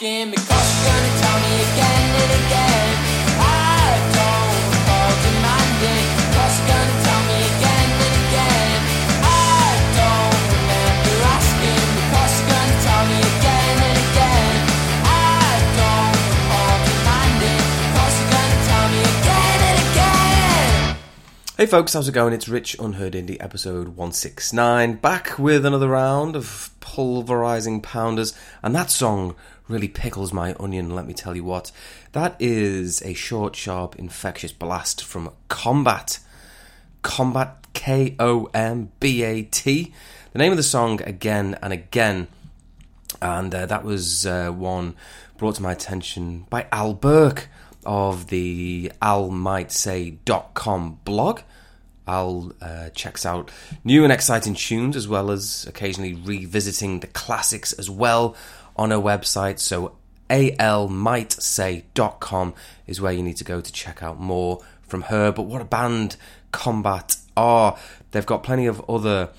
asking because you're gonna tell me again and again. Hey folks, how's it going? It's Rich Unheard Indie episode 169, back with another round of pulverizing pounders, and that song really pickles my onion, let me tell you what. That is a short, sharp, infectious blast from Kombat. Kombat, K O M B A T. The name of the song, again and again, and uh, that was uh, one brought to my attention by Al Burke of the almightsay.com blog. Al uh, checks out new and exciting tunes as well as occasionally revisiting the classics as well on her website. So almightsay.com is where you need to go to check out more from her. But what a band Kombat are! They've got plenty of other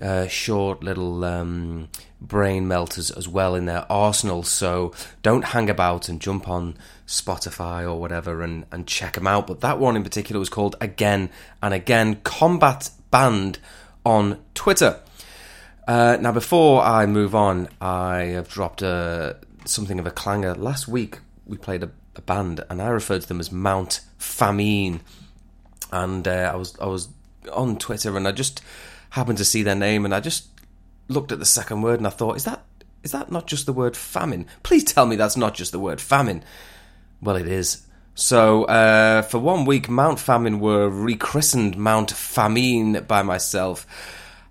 uh, short little um, brain melters as well in their arsenal. So don't hang about and jump on Spotify or whatever and, and check them out. But that one in particular was called Again and Again Kombat Band on Twitter. Uh, now, before I move on, I have dropped a, something of a clanger. Last week we played a, a band, and I referred to them as Mount Famine. And uh, I was I was on Twitter, and I just happened to see their name, and I just looked at the second word, and I thought, is that is that not just the word famine? Please tell me that's not just the word famine. Well, it is. So, uh, for one week, Mount Famine were rechristened Mount Famine by myself.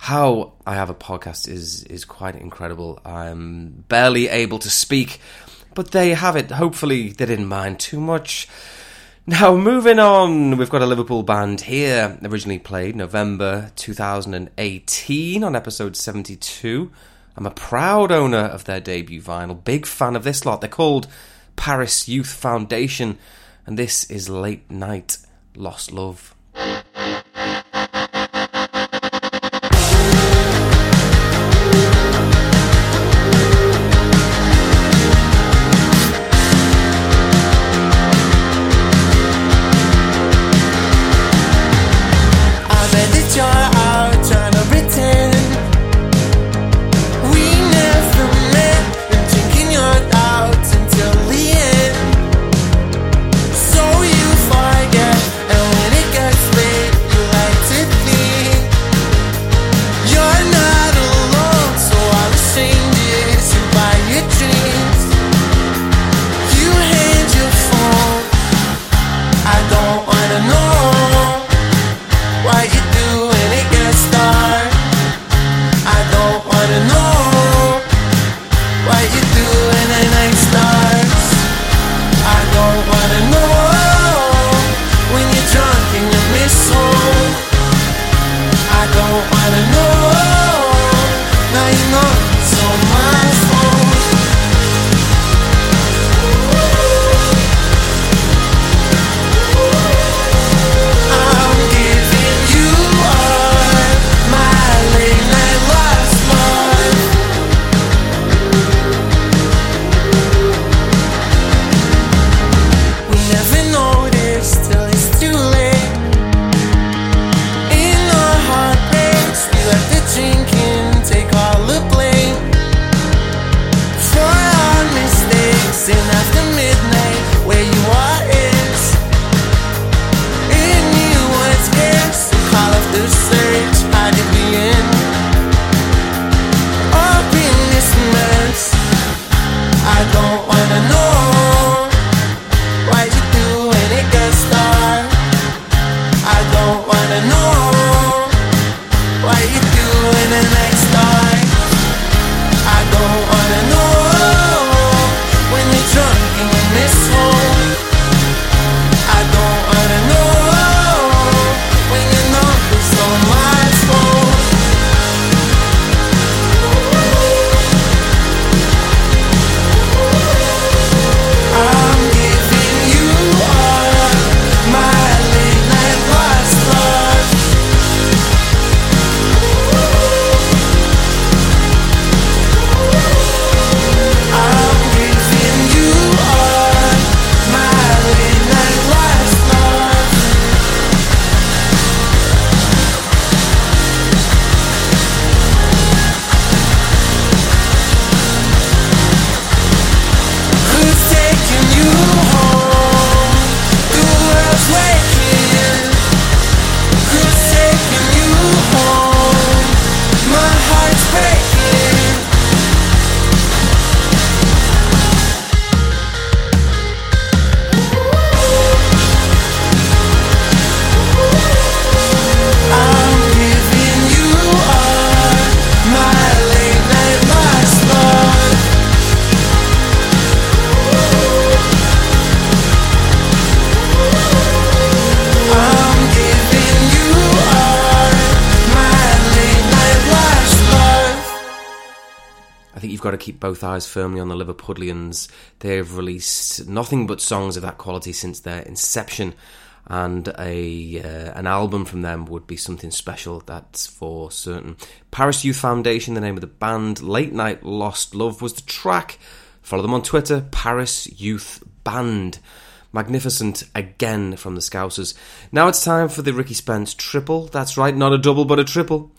How I have a podcast is is quite incredible. I'm barely able to speak, but they have it. Hopefully, they didn't mind too much. Now, moving on, we've got a Liverpool band here, originally played November 2018 on episode 72. I'm a proud owner of their debut vinyl, big fan of this lot. They're called Paris Youth Foundation, and this is Late Night Lost Love. know eyes firmly on the Liverpudlians. They've released nothing but songs of that quality since their inception, and a uh, an album from them would be something special. That's for certain. Paris Youth Foundation, the name of the band. Late Night Lost Love was the track. Follow them on Twitter, Paris Youth Band. Magnificent again from the Scousers. Now it's time for the Ricky Spence triple. That's right, not a double, but a triple.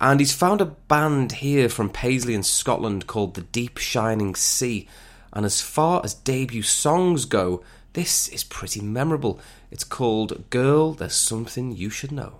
And he's found a band here from Paisley in Scotland called The Deep Shining Sea. And as far as debut songs go, this is pretty memorable. It's called Girl, There's Something You Should Know.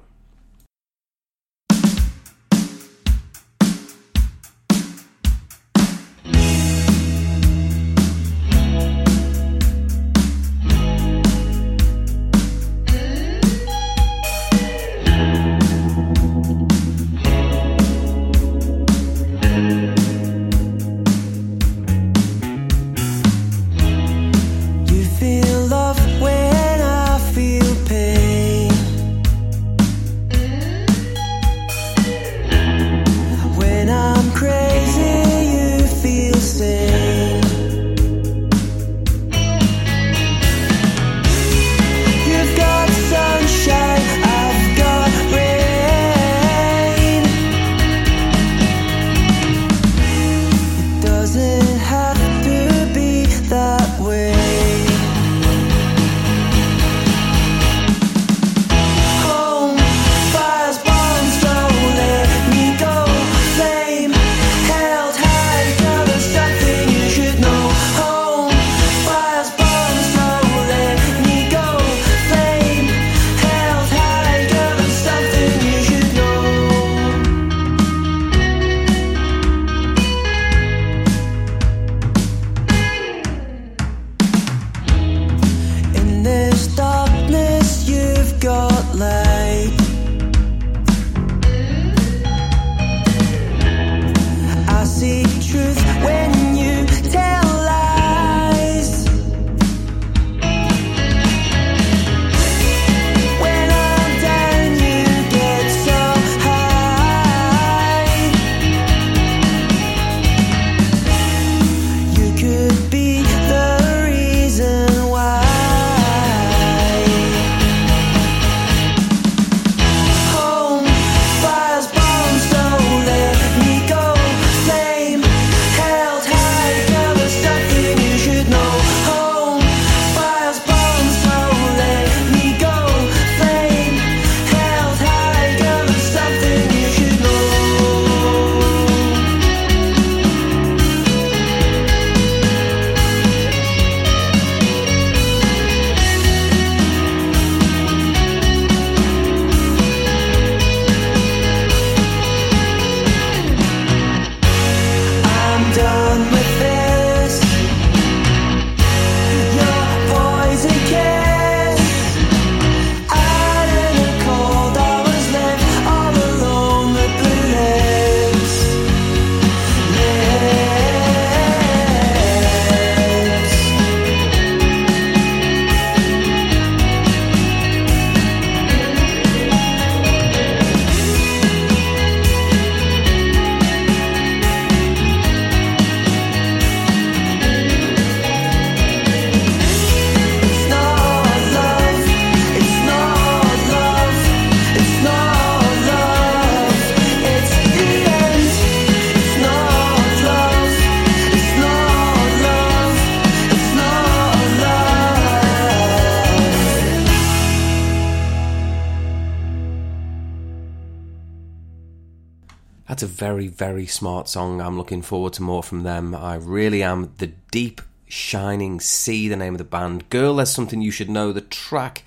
Very, smart song. I'm looking forward to more from them. I really am. The Deep Shining Sea, the name of the band. Girl, there's something you should know. The track.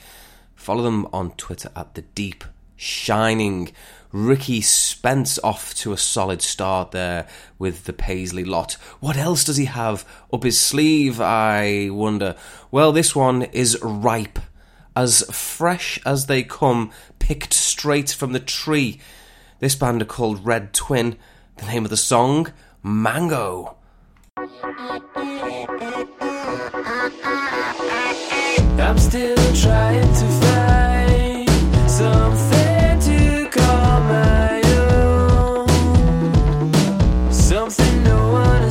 Follow them on Twitter at The Deep Shining. Ricky Spence off to a solid start there with the Paisley lot. What else does he have up his sleeve, I wonder? Well, this one is ripe. As fresh as they come, picked straight from the tree. This band are called Red Twin. The name of the song, Mango. I'm still trying to find something to call my own. Something no one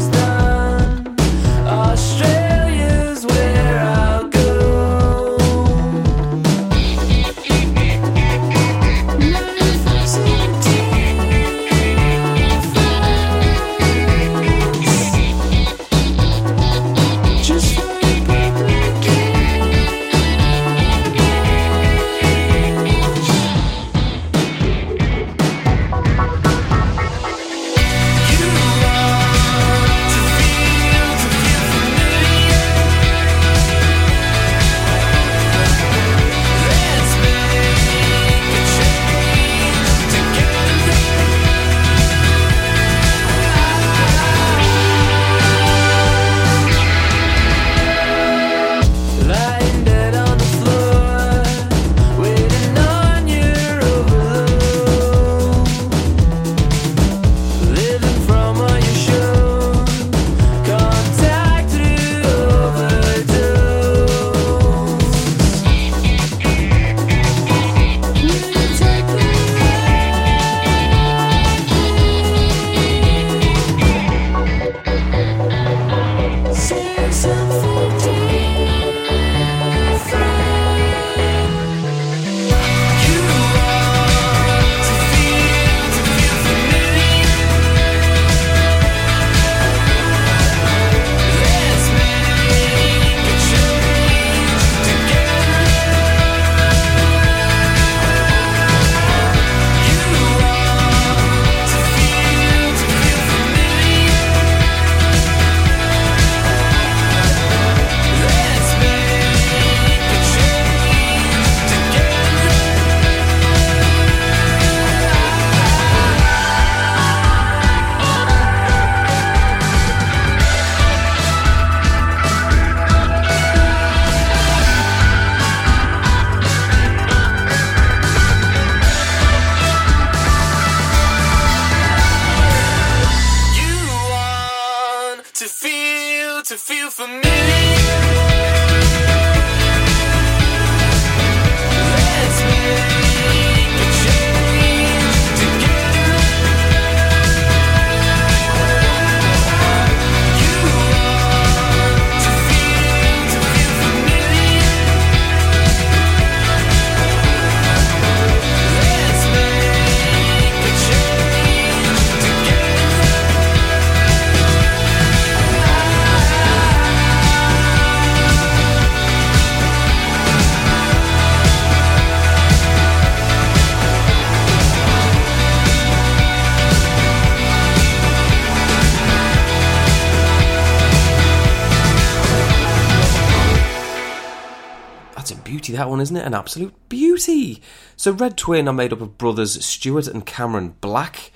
one, isn't it? An absolute beauty. So, Red Twin are made up of brothers Stuart and Cameron Black,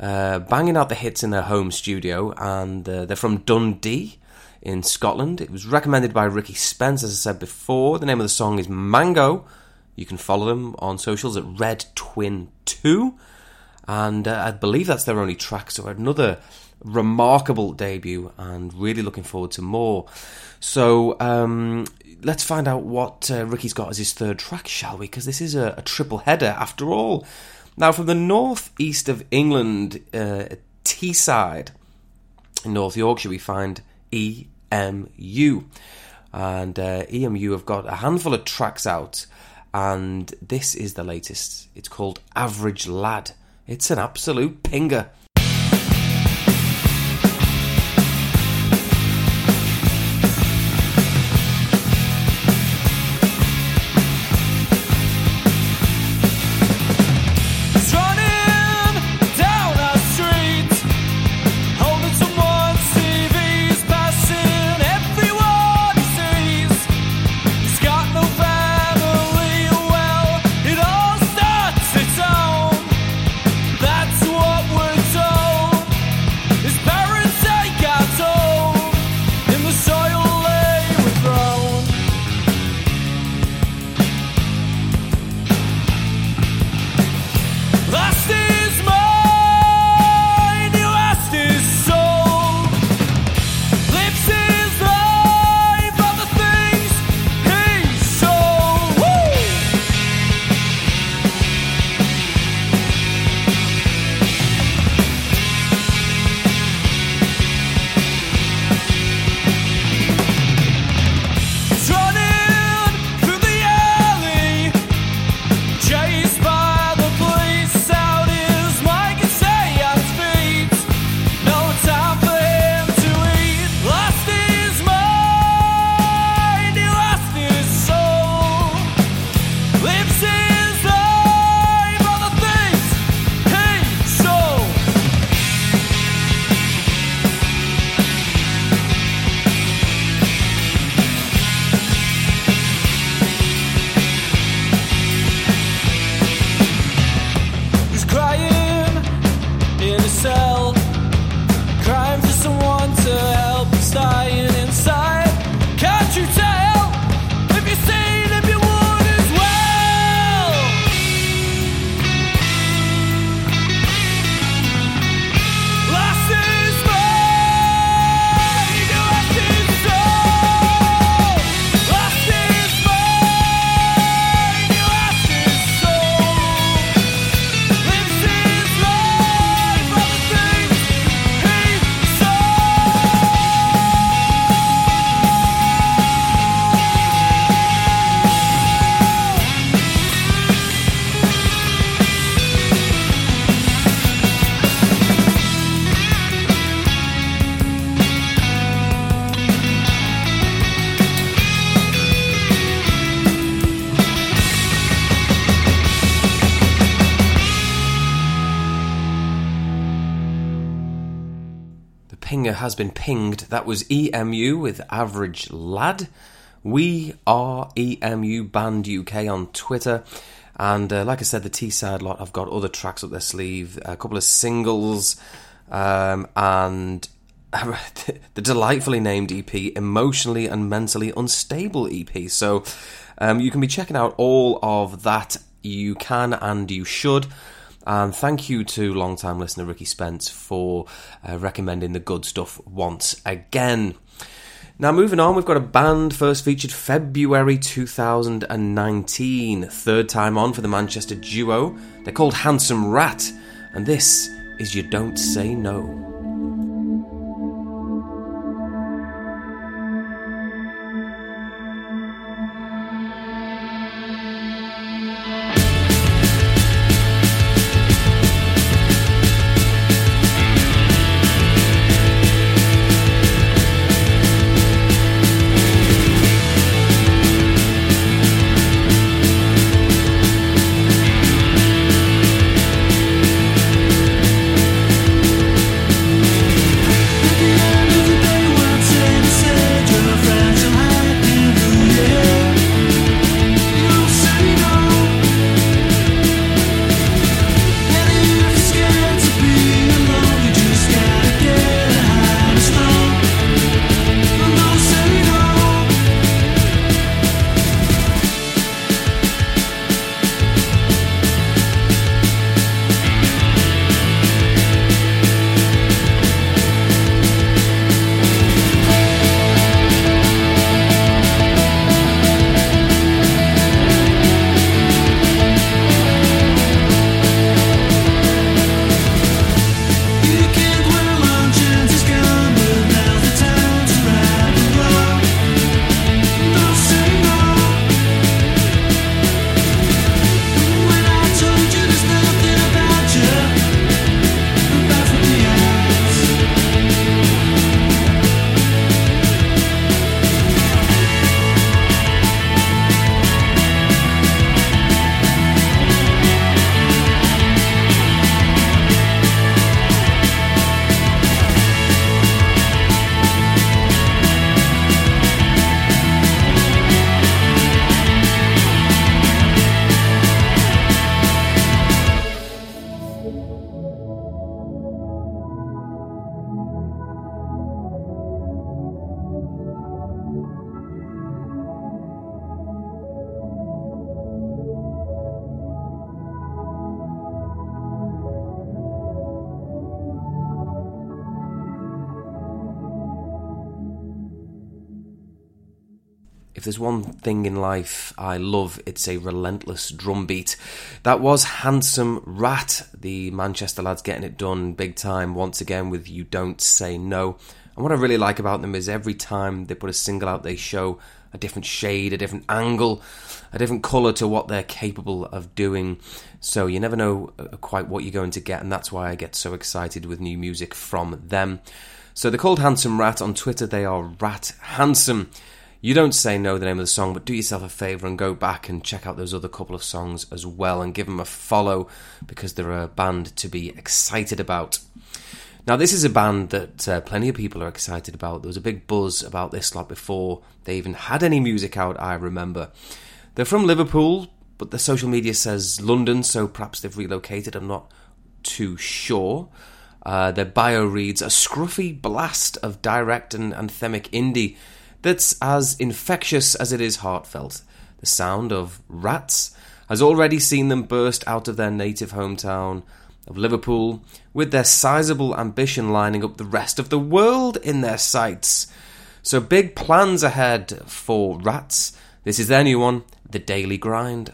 uh, banging out the hits in their home studio, and uh, they're from Dundee in Scotland. It was recommended by Ricky Spence, as I said before. The name of the song is Mango. You can follow them on socials at Red Twin 2. And uh, I believe that's their only track, so another remarkable debut, and really looking forward to more. So um, let's find out what uh, Ricky's got as his third track, shall we? Because this is a, a, triple header after all. Now, from the northeast of England, uh, Teesside, in North Yorkshire, we find EMU. And uh, EMU have got a handful of tracks out, and this is the latest. It's called Average Lad. It's an absolute pinger. Has been pinged. That was EMU with Average Lad. We are EMU Band UK on Twitter. And uh, like I said, the Teesside lot have got other tracks up their sleeve, a couple of singles, um, and the delightfully named EP, Emotionally and Mentally Unstable EP. So um, you can be checking out all of that. You can and you should. And thank you to long-time listener Ricky Spence for uh, recommending the good stuff once again. Now, moving on, we've got a band first featured February 2019. Third time on for the Manchester duo. They're called Handsome Rat, and this is You Don't Say No. If there's one thing in life I love, it's a relentless drum beat. That was Handsome Rat, the Manchester lads getting it done big time once again with You Don't Say No. And what I really like about them is every time they put a single out, they show a different shade, a different angle, a different colour to what they're capable of doing. So you never know uh, quite what you're going to get, and that's why I get so excited with new music from them. So they're called Handsome Rat. On Twitter, they are Rat Handsome. You don't say no, the name of the song, but do yourself a favour and go back and check out those other couple of songs as well and give them a follow because they're a band to be excited about. Now, this is a band that uh, plenty of people are excited about. There was a big buzz about this lot before they even had any music out, I remember. They're from Liverpool, but the social media says London, so perhaps they've relocated. I'm not too sure. Uh, their bio reads a scruffy blast of direct and anthemic indie that's as infectious as it is heartfelt. The sound of rats has already seen them burst out of their native hometown of Liverpool, with their sizable ambition lining up the rest of the world in their sights. So big plans ahead for Rats. This is their new one, The Daily Grind.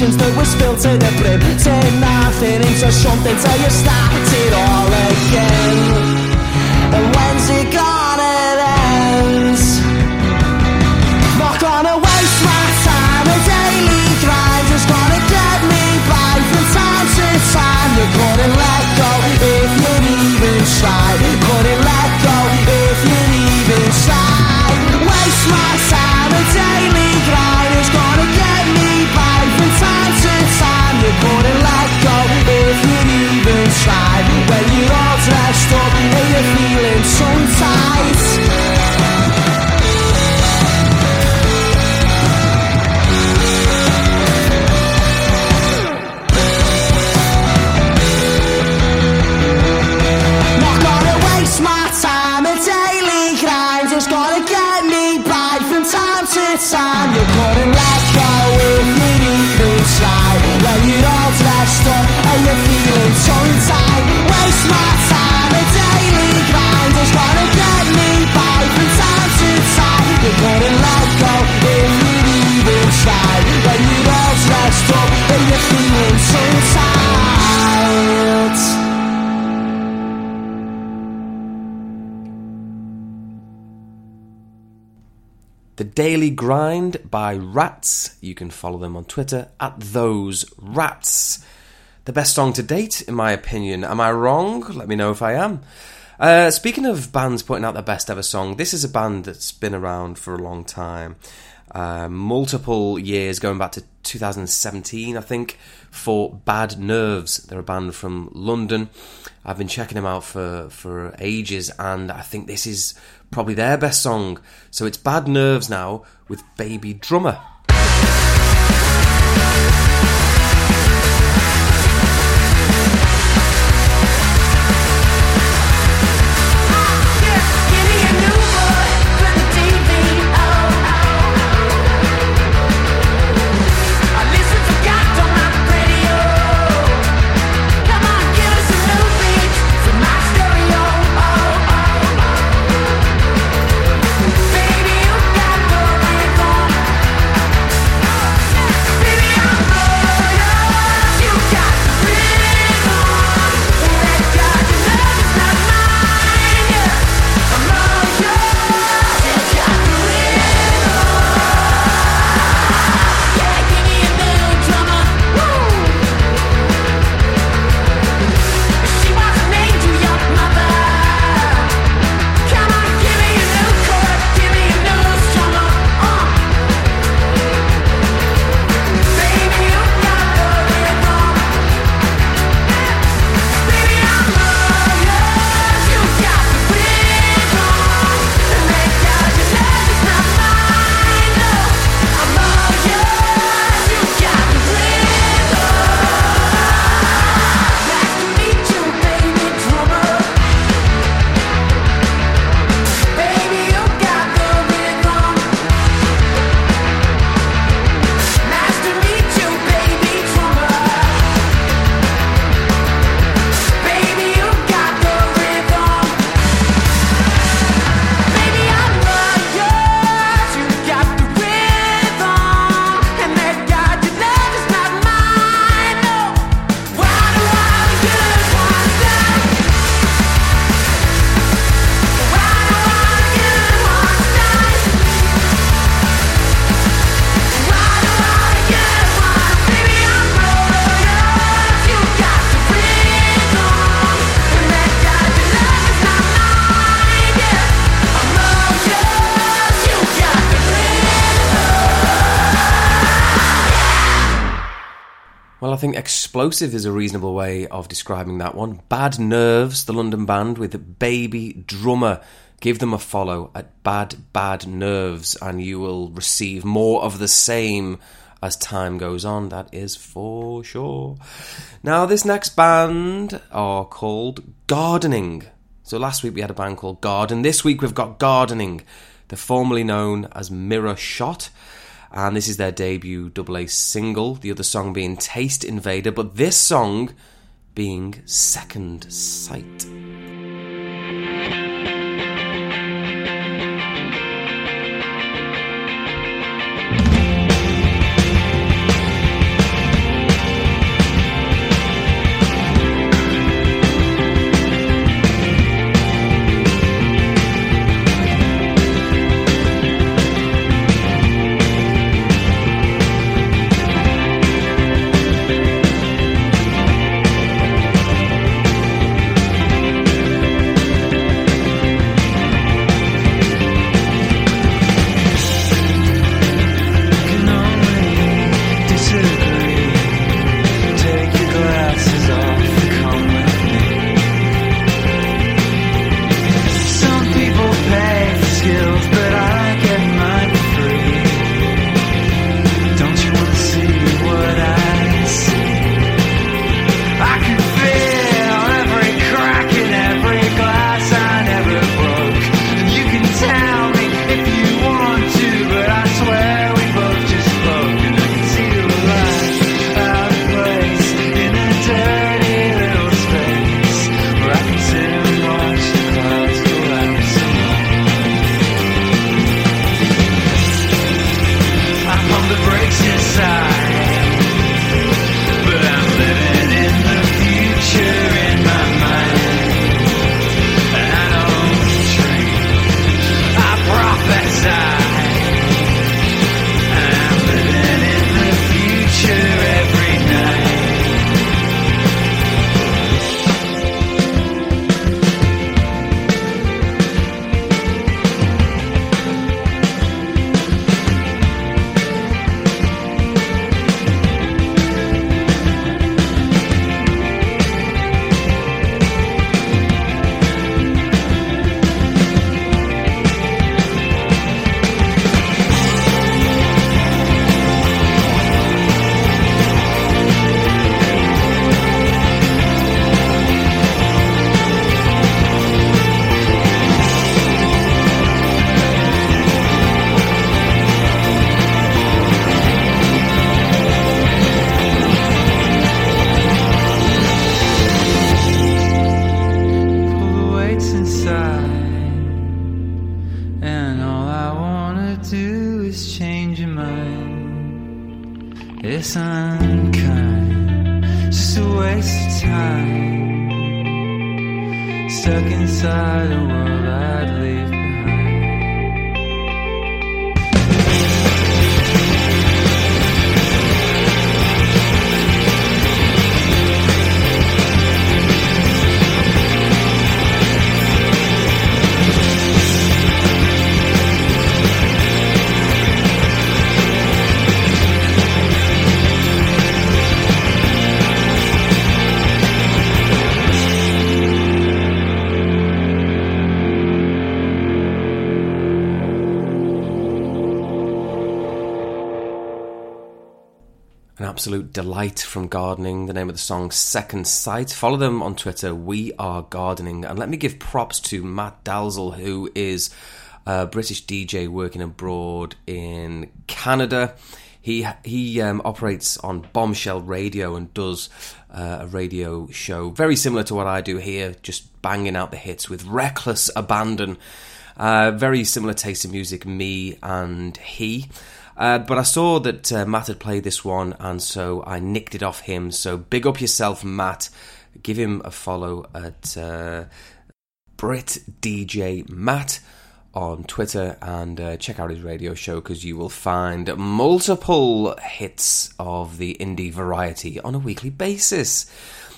Aspirations that was filled to the brim. Turn nothing into something till you start it all Daily Grind by Rats. You can follow them on Twitter at those rats. The best song to date, in my opinion. Am I wrong? Let me know if I am. Uh, speaking of bands putting out their best ever song, this is a band that's been around for a long time. Uh, multiple years, going back to 2017, I think, for Bad Nerves. They're a band from London. I've been checking them out for, for ages, and I think this is probably their best song. So it's Bad Nerves now with Baby Drummer. Explosive is a reasonable way of describing that one. Bad Nerves, the London band with Baby Drummer. Give them a follow at Bad Bad Nerves, and you will receive more of the same as time goes on. That is for sure. Now, this next band are called Gardening. So last week we had a band called Garden. This week we've got Gardening. They're formerly known as Mirror Shot and this is their debut double A single. The other song being Taste Invader, but this song being Second Sight. Absolute delight from gardening. The name of the song, Second Sight. Follow them on Twitter. We are gardening, and let me give props to Matt Dalzell, who is a British DJ working abroad in Canada. He he um, operates on Bombshell Radio and does uh, a radio show very similar to what I do here, just banging out the hits with reckless abandon. Uh, very similar taste in music, me and he. Uh, but I saw that uh, Matt had played this one, and so I nicked it off him. So big up yourself, Matt. Give him a follow at uh, Brit DJ Matt on Twitter and uh, check out his radio show because you will find multiple hits of the indie variety on a weekly basis.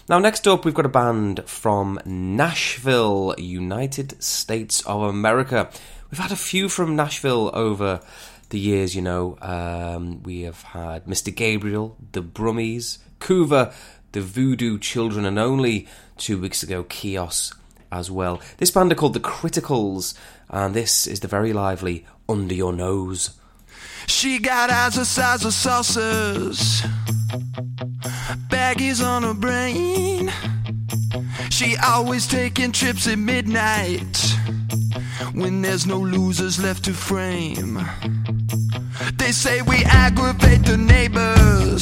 Now, next up, we've got a band from Nashville, United States of America. We've had a few from Nashville over the years, you know, um, we have had Mr. Gabriel, the Brummies, Kuva, the Voodoo Children, and only two weeks ago, Kios as well. This band are called the Criticals, and this is the very lively Under Your Nose. She got eyes the size of saucers, baggies on her brain. She always taking trips at midnight when there's no losers left to frame. They say we aggravate the neighbors.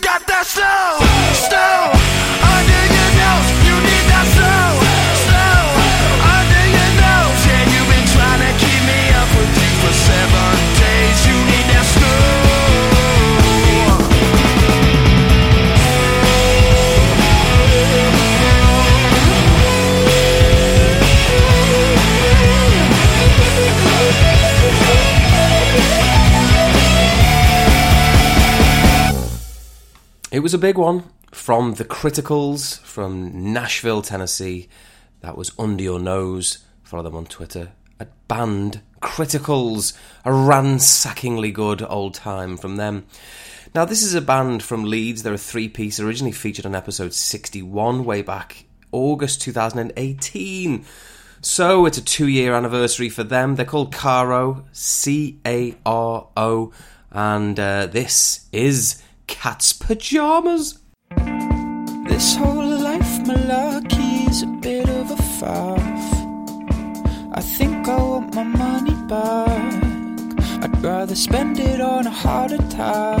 Got that snow, snow It was a big one from the Criticals from Nashville, Tennessee. That was Under Your Nose. Follow them on Twitter at Band Criticals. A ransackingly good old time from them. Now, this is a band from Leeds. They're a three piece, originally featured on episode 61 way back August 2018. So it's a two year anniversary for them. They're called Caro, C A R O, and uh, this is Cat's Pajamas. This whole life malarkey is a bit of a farce. I think I want my money back. I'd rather spend it on a heart attack.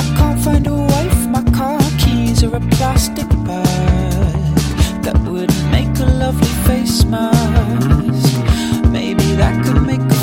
I can't find a wife, my car keys are a plastic bag that would make a lovely face mask. Maybe that could make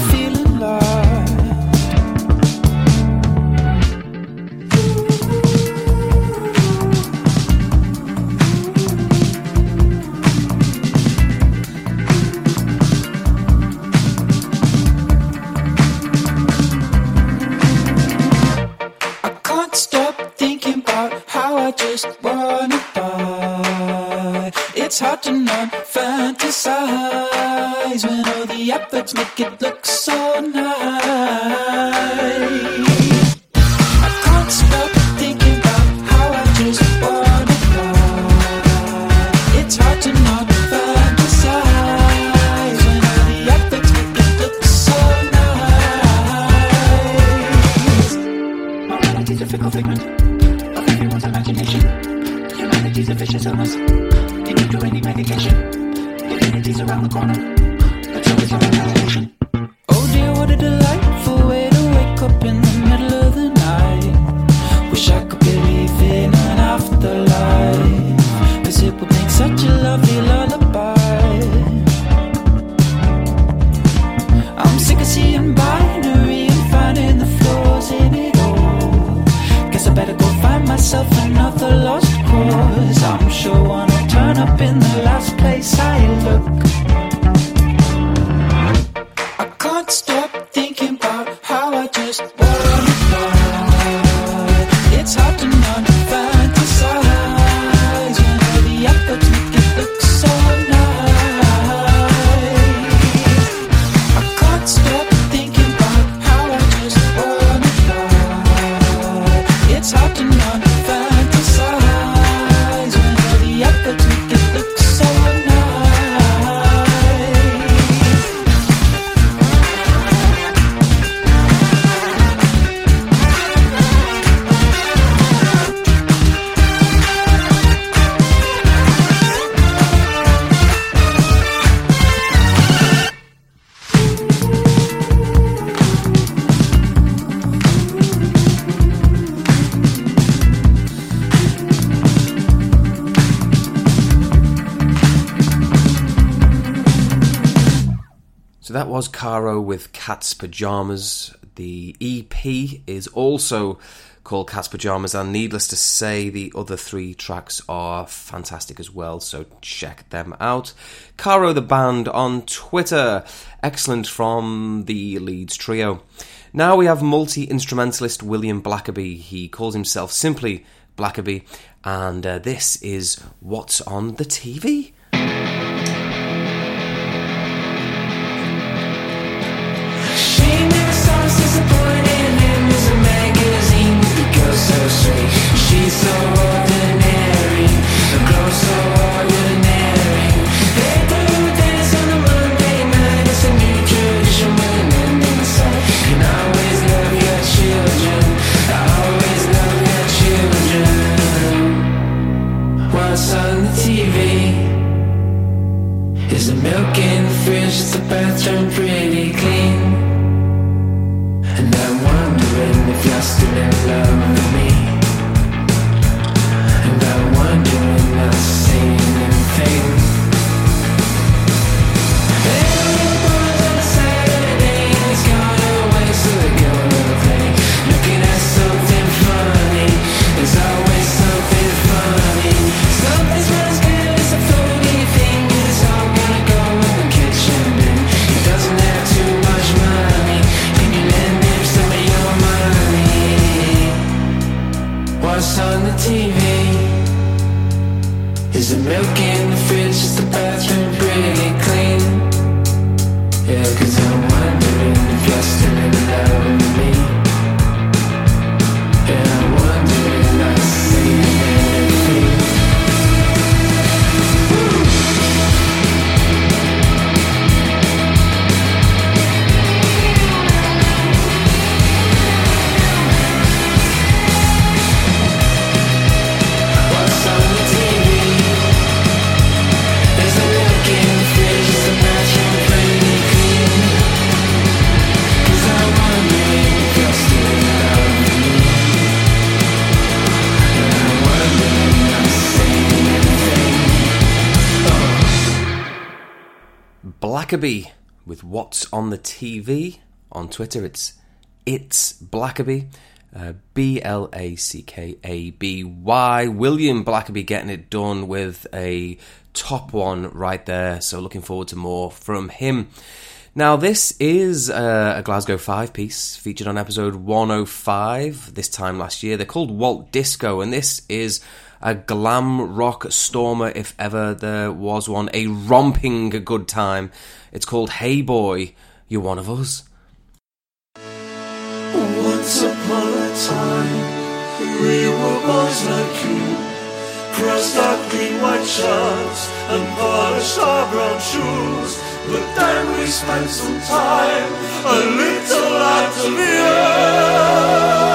with Cat's Pajamas. The EP is also called Cat's Pajamas, and needless to say, the other three tracks are fantastic as well, so check them out. Caro the band on Twitter, excellent from the Leeds trio. Now we have multi instrumentalist William Blackaby. He calls himself simply Blackaby, and uh, this is What's on the TV? TV? Is the milk in the fridge? Is the bathroom pretty clean? And I'm wondering if you're still in love with me. And I'm wondering, not TV? Is the milk in the fridge? Is the bathroom pretty clean? Yeah, cause I'm wondering if you're still in love Blackaby with What's on the TV on Twitter. It's it's Blackaby, uh, B L A C K A B Y. William Blackaby getting it done with a top one right there. So looking forward to more from him. Now, this is uh, a Glasgow 5 piece featured on episode 105 this time last year. They're called Walt Disco, and this is a glam rock stormer if ever there was one. A romping good time. It's called Hey Boy, You're One of Us. Once upon a time, we were boys like you. Crossed our clean white shirts and polished our brown shoes. But then we spent some time a little out of. Hey!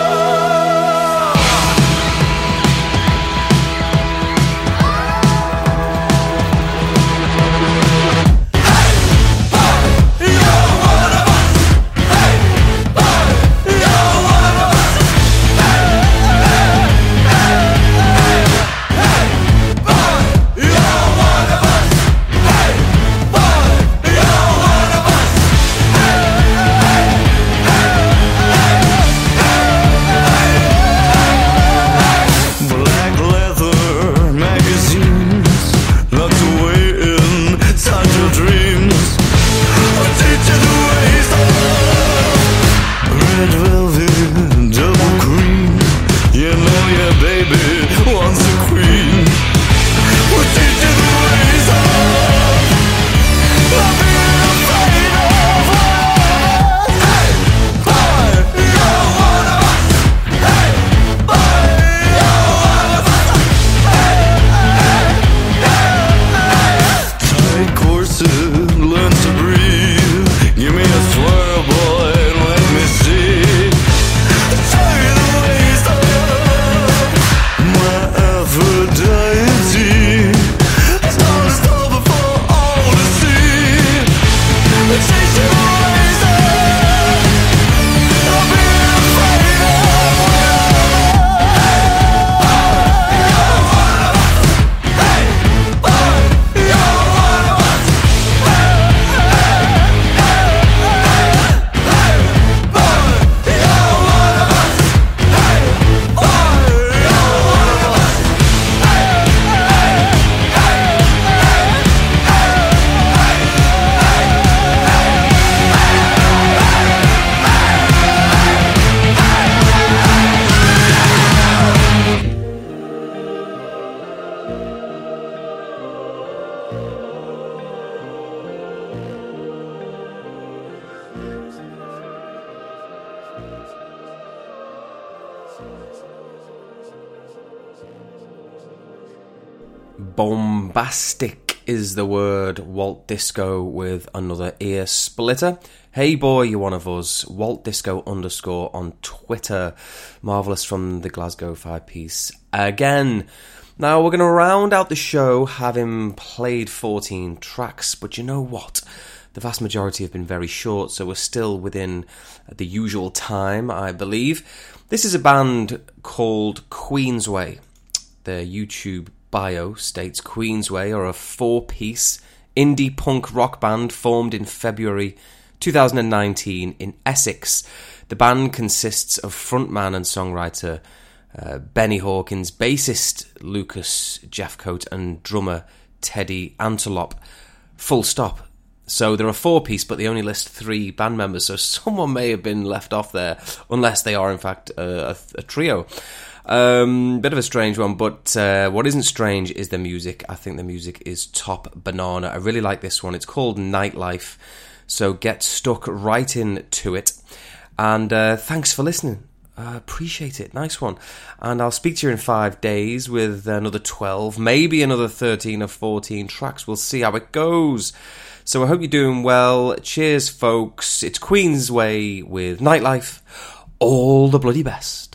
Is the word. Walt Disco with another ear splitter. Hey boy, you're one of us. Walt Disco underscore on Twitter. Marvelous from the Glasgow Five Piece again. Now we're going to round out the show having played 14 tracks, but you know what? The vast majority have been very short, so we're still within the usual time, I believe. This is a band called Queensway. Their YouTube bio states Queensway are a four piece indie punk rock band formed in February 2019 in Essex. The band consists of frontman and songwriter uh, Benny Hawkins, bassist Lucas Jeffcoat, and drummer Teddy Antelope. Full stop. So there are four piece, but they only list three band members, so someone may have been left off there, unless they are in fact a, a, a trio. Um, bit of a strange one, but uh, what isn't strange is the music. I think the music is top banana. I really like this one. It's called Nightlife, so get stuck right into it. And uh, thanks for listening. I appreciate it. Nice one. And I'll speak to you in five days with another 12, maybe another 13 or 14 tracks. We'll see how it goes. So I hope you're doing well. Cheers, folks. It's Queensway with Nightlife. All the bloody best.